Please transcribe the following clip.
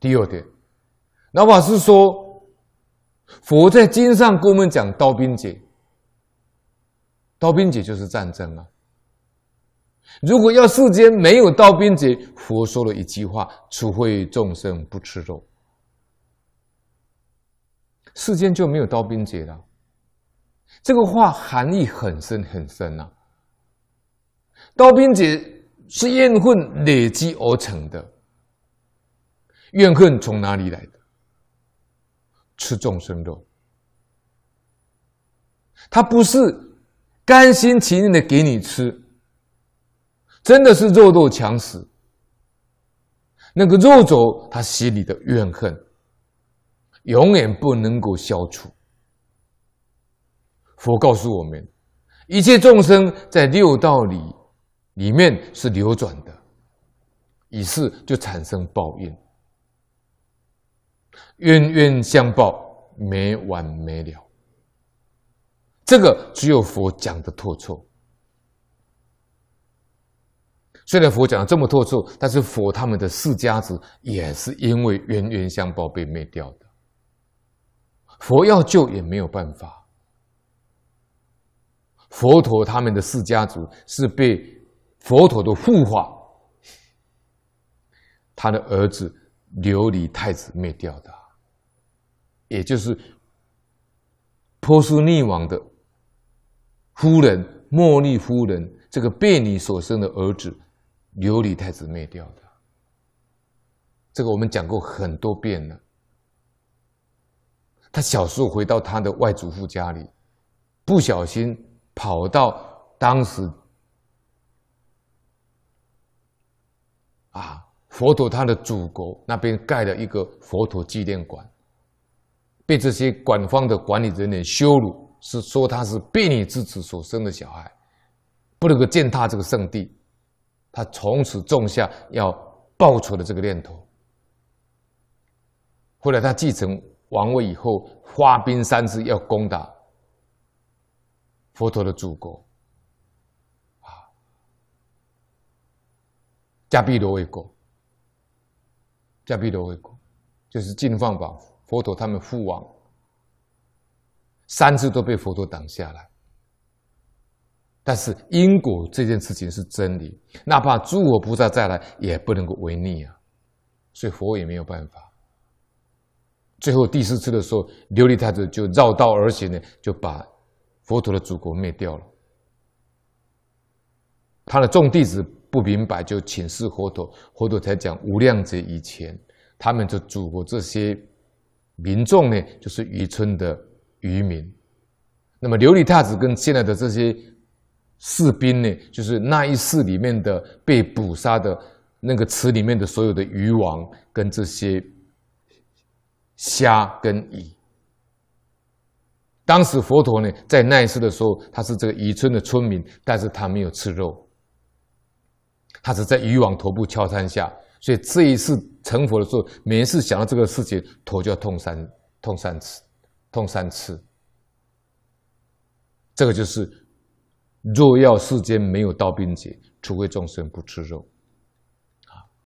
第二点，老法师说，佛在经上跟我们讲刀兵劫，刀兵劫就是战争啊。如果要世间没有刀兵劫，佛说了一句话：除非众生不吃肉，世间就没有刀兵劫了。这个话含义很深很深呐、啊。刀兵劫是怨恨累积而成的，怨恨从哪里来的？吃众生肉，他不是甘心情愿的给你吃。真的是弱肉强食，那个肉走他心里的怨恨，永远不能够消除。佛告诉我们，一切众生在六道里里面是流转的，于是就产生报应，冤冤相报，没完没了。这个只有佛讲的透彻。虽然佛讲的这么透彻，但是佛他们的四家子也是因为冤冤相报被灭掉的。佛要救也没有办法。佛陀他们的四家族是被佛陀的护法，他的儿子琉璃太子灭掉的，也就是波斯匿王的夫人茉莉夫人这个被你所生的儿子。琉璃太子灭掉的，这个我们讲过很多遍了。他小时候回到他的外祖父家里，不小心跑到当时啊佛陀他的祖国那边盖了一个佛陀纪念馆，被这些馆方的管理人员羞辱，是说他是婢女之子所生的小孩，不能够践踏这个圣地。他从此种下要报仇的这个念头。后来他继承王位以后，发兵三次要攻打佛陀的祖国，啊，迦毗罗卫国。迦毗罗卫国就是净饭王佛陀他们父王，三次都被佛陀挡下来。但是因果这件事情是真理，哪怕诸佛菩萨再来，也不能够违逆啊，所以佛也没有办法。最后第四次的时候，琉璃太子就绕道而行呢，就把佛陀的祖国灭掉了。他的众弟子不明白，就请示佛陀，佛陀才讲无量劫以前，他们的祖国这些民众呢，就是渔村的渔民。那么琉璃塔子跟现在的这些。士兵呢，就是那一世里面的被捕杀的那个池里面的所有的鱼王跟这些虾跟鱼。当时佛陀呢，在那一世的时候，他是这个渔村的村民，但是他没有吃肉，他只在鱼网头部敲三下，所以这一次成佛的时候，每一次想到这个事情，头就要痛三痛三次，痛三次。这个就是。若要世间没有刀兵劫，除非众生不吃肉。